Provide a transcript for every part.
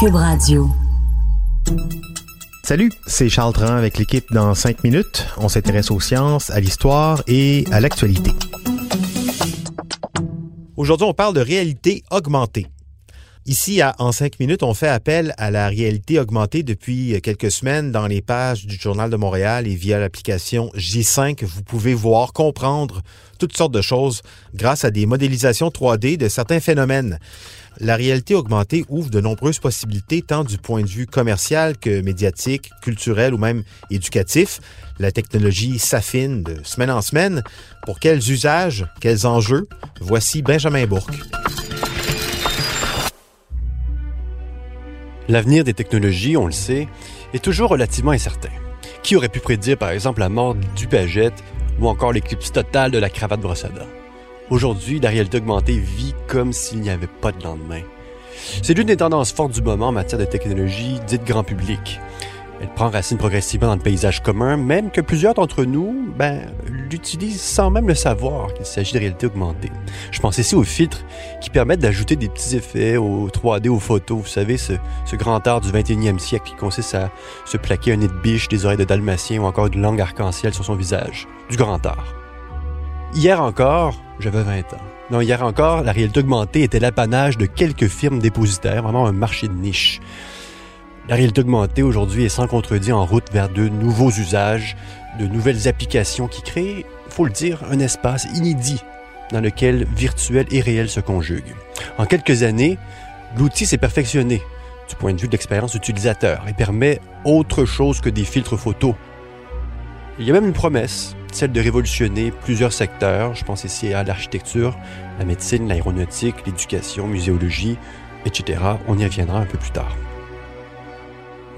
Cube Radio. Salut, c'est Charles Tran avec l'équipe dans 5 minutes. On s'intéresse aux sciences, à l'histoire et à l'actualité. Aujourd'hui, on parle de réalité augmentée. Ici, à En 5 minutes, on fait appel à la réalité augmentée depuis quelques semaines dans les pages du Journal de Montréal et via l'application J5. Vous pouvez voir, comprendre toutes sortes de choses grâce à des modélisations 3D de certains phénomènes. La réalité augmentée ouvre de nombreuses possibilités tant du point de vue commercial que médiatique, culturel ou même éducatif. La technologie s'affine de semaine en semaine. Pour quels usages, quels enjeux? Voici Benjamin Bourque. L'avenir des technologies, on le sait, est toujours relativement incertain. Qui aurait pu prédire, par exemple, la mort du Pagette ou encore l'éclipse totale de la cravate dents? Aujourd'hui, la réalité augmentée vit comme s'il n'y avait pas de lendemain. C'est l'une des tendances fortes du moment en matière de technologie dite grand public. Elle prend racine progressivement dans le paysage commun, même que plusieurs d'entre nous ben, l'utilisent sans même le savoir qu'il s'agit de réalité augmentée. Je pense ici aux filtres qui permettent d'ajouter des petits effets au 3D aux photos. Vous savez, ce, ce grand art du 21e siècle qui consiste à se plaquer un nez de biche, des oreilles de dalmatien ou encore une langue arc-en-ciel sur son visage. Du grand art. Hier encore, j'avais 20 ans. Non, hier encore, la réalité augmentée était l'apanage de quelques firmes dépositaires, vraiment un marché de niche. La réalité augmentée aujourd'hui est sans contredit en route vers de nouveaux usages, de nouvelles applications qui créent, faut le dire, un espace inédit dans lequel virtuel et réel se conjuguent. En quelques années, l'outil s'est perfectionné du point de vue de l'expérience utilisateur et permet autre chose que des filtres photos. Il y a même une promesse, celle de révolutionner plusieurs secteurs. Je pense ici à l'architecture, la médecine, l'aéronautique, l'éducation, muséologie, etc. On y reviendra un peu plus tard.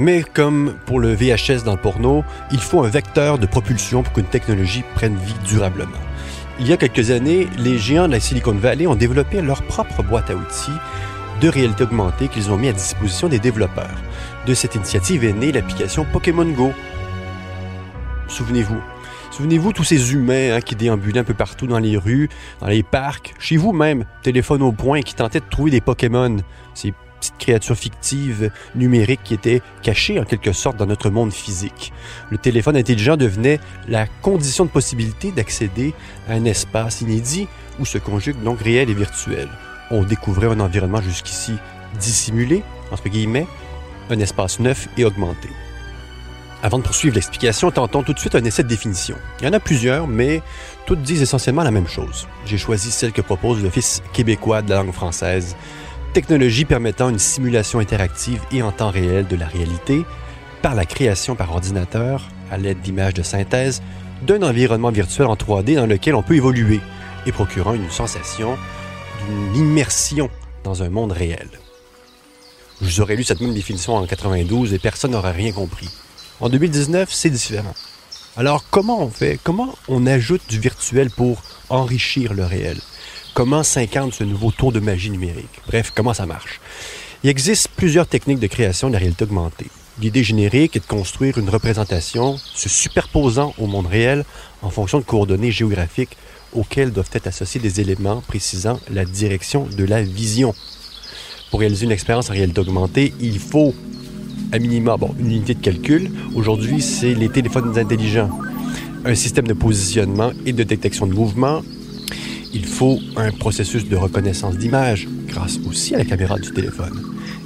Mais comme pour le VHS dans le porno, il faut un vecteur de propulsion pour qu'une technologie prenne vie durablement. Il y a quelques années, les géants de la Silicon Valley ont développé leur propre boîte à outils de réalité augmentée qu'ils ont mis à disposition des développeurs. De cette initiative est née l'application Pokémon Go. Souvenez-vous. Souvenez-vous tous ces humains hein, qui déambulaient un peu partout dans les rues, dans les parcs, chez vous même, téléphone au point, qui tentaient de trouver des Pokémon. Petites créatures fictives, numériques qui étaient cachées en quelque sorte dans notre monde physique. Le téléphone intelligent devenait la condition de possibilité d'accéder à un espace inédit où se conjuguent donc réel et virtuel. On découvrait un environnement jusqu'ici dissimulé, entre guillemets, un espace neuf et augmenté. Avant de poursuivre l'explication, tentons tout de suite un essai de définition. Il y en a plusieurs, mais toutes disent essentiellement la même chose. J'ai choisi celle que propose l'Office québécois de la langue française. Technologie permettant une simulation interactive et en temps réel de la réalité par la création par ordinateur, à l'aide d'images de synthèse, d'un environnement virtuel en 3D dans lequel on peut évoluer et procurant une sensation d'une immersion dans un monde réel. Je vous aurais lu cette même définition en 92 et personne n'aurait rien compris. En 2019, c'est différent. Alors, comment on fait? Comment on ajoute du virtuel pour enrichir le réel? Comment s'incarne ce nouveau tour de magie numérique? Bref, comment ça marche? Il existe plusieurs techniques de création de la réalité augmentée. L'idée générique est de construire une représentation se superposant au monde réel en fonction de coordonnées géographiques auxquelles doivent être associés des éléments précisant la direction de la vision. Pour réaliser une expérience en réalité augmentée, il faut à minima, une unité de calcul. Aujourd'hui, c'est les téléphones intelligents. Un système de positionnement et de détection de mouvement. Il faut un processus de reconnaissance d'image grâce aussi à la caméra du téléphone.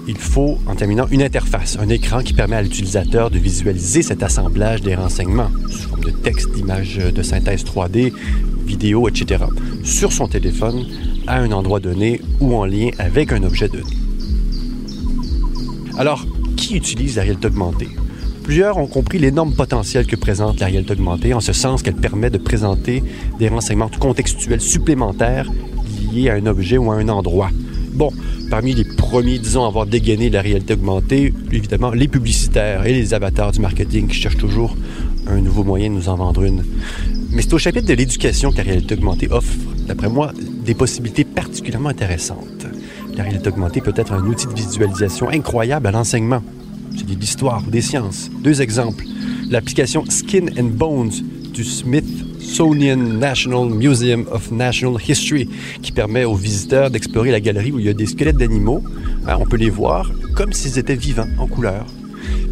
Il faut, en terminant, une interface, un écran qui permet à l'utilisateur de visualiser cet assemblage des renseignements sous forme de texte, d'images de synthèse 3D, vidéo, etc. sur son téléphone à un endroit donné ou en lien avec un objet donné. Alors, qui utilise la réalité augmentée? Plusieurs ont compris l'énorme potentiel que présente la réalité augmentée, en ce sens qu'elle permet de présenter des renseignements contextuels supplémentaires liés à un objet ou à un endroit. Bon, parmi les premiers, disons, à avoir dégainé la réalité augmentée, évidemment, les publicitaires et les avatars du marketing qui cherchent toujours un nouveau moyen de nous en vendre une. Mais c'est au chapitre de l'éducation que la réalité augmentée offre, d'après moi, des possibilités particulièrement intéressantes. La réalité augmentée peut être un outil de visualisation incroyable à l'enseignement. C'est de l'histoire ou des sciences. Deux exemples. L'application Skin and Bones du Smithsonian National Museum of National History, qui permet aux visiteurs d'explorer la galerie où il y a des squelettes d'animaux. On peut les voir comme s'ils étaient vivants, en couleur.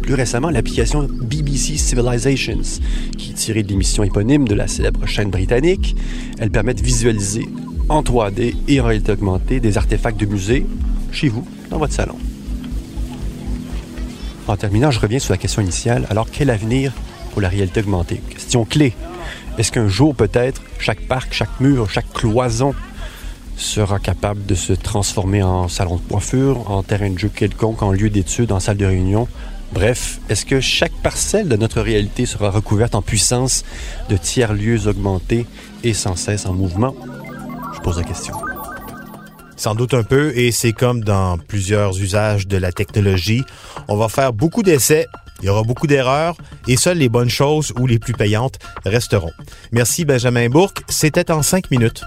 Plus récemment, l'application BBC Civilizations, qui est tirée de l'émission éponyme de la célèbre chaîne britannique. Elle permet de visualiser en 3D et en réalité augmentée des artefacts de musée chez vous, dans votre salon. En terminant, je reviens sur la question initiale. Alors, quel avenir pour la réalité augmentée? Question clé. Est-ce qu'un jour, peut-être, chaque parc, chaque mur, chaque cloison sera capable de se transformer en salon de coiffure, en terrain de jeu quelconque, en lieu d'études, en salle de réunion? Bref, est-ce que chaque parcelle de notre réalité sera recouverte en puissance de tiers-lieux augmentés et sans cesse en mouvement? Je pose la question. Sans doute un peu, et c'est comme dans plusieurs usages de la technologie. On va faire beaucoup d'essais, il y aura beaucoup d'erreurs, et seules les bonnes choses ou les plus payantes resteront. Merci Benjamin Bourque, c'était en cinq minutes.